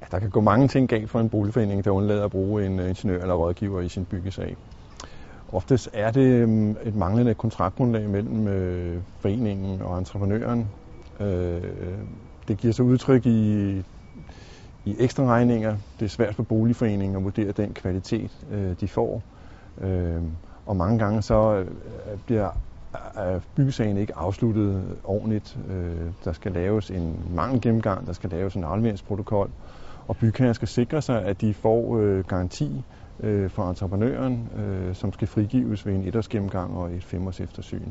Ja, der kan gå mange ting galt for en boligforening, der undlader at bruge en øh, ingeniør eller rådgiver i sin byggesag. Oftest er det mm, et manglende kontraktgrundlag mellem øh, foreningen og entreprenøren. Øh, det giver sig udtryk i, i ekstra regninger. Det er svært for boligforeningen at vurdere den kvalitet, de får. Og mange gange så bliver byggesagen ikke afsluttet ordentligt. Der skal laves en mangelgennemgang, der skal laves en afleveringsprotokol, og bygherren skal sikre sig, at de får øh, garanti øh, fra entreprenøren, øh, som skal frigives ved en etårsgennemgang og et femårs eftersyn.